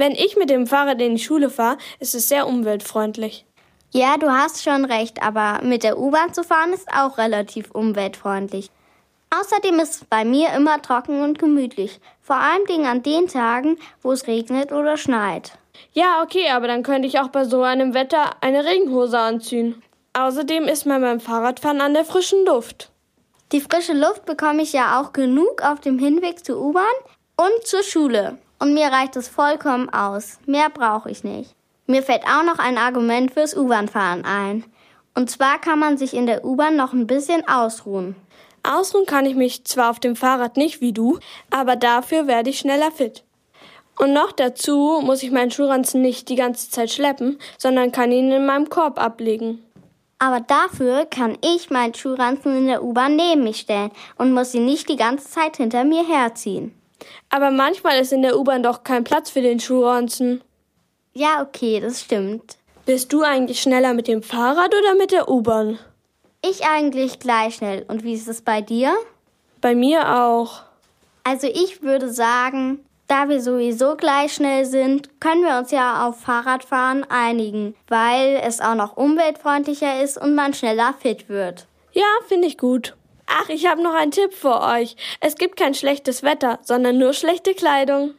Wenn ich mit dem Fahrrad in die Schule fahre, ist es sehr umweltfreundlich. Ja, du hast schon recht, aber mit der U-Bahn zu fahren ist auch relativ umweltfreundlich. Außerdem ist es bei mir immer trocken und gemütlich, vor allem an den Tagen, wo es regnet oder schneit. Ja, okay, aber dann könnte ich auch bei so einem Wetter eine Regenhose anziehen. Außerdem ist man beim Fahrradfahren an der frischen Luft. Die frische Luft bekomme ich ja auch genug auf dem Hinweg zur U-Bahn und zur Schule. Und mir reicht es vollkommen aus. Mehr brauche ich nicht. Mir fällt auch noch ein Argument fürs U-Bahn-Fahren ein. Und zwar kann man sich in der U-Bahn noch ein bisschen ausruhen. Ausruhen kann ich mich zwar auf dem Fahrrad nicht wie du, aber dafür werde ich schneller fit. Und noch dazu muss ich meinen Schulranzen nicht die ganze Zeit schleppen, sondern kann ihn in meinem Korb ablegen. Aber dafür kann ich meinen Schuhranzen in der U-Bahn neben mich stellen und muss ihn nicht die ganze Zeit hinter mir herziehen. Aber manchmal ist in der U-Bahn doch kein Platz für den Schuhranzen. Ja, okay, das stimmt. Bist du eigentlich schneller mit dem Fahrrad oder mit der U-Bahn? Ich eigentlich gleich schnell. Und wie ist es bei dir? Bei mir auch. Also ich würde sagen, da wir sowieso gleich schnell sind, können wir uns ja auf Fahrradfahren einigen, weil es auch noch umweltfreundlicher ist und man schneller fit wird. Ja, finde ich gut. Ach, ich habe noch einen Tipp für euch. Es gibt kein schlechtes Wetter, sondern nur schlechte Kleidung.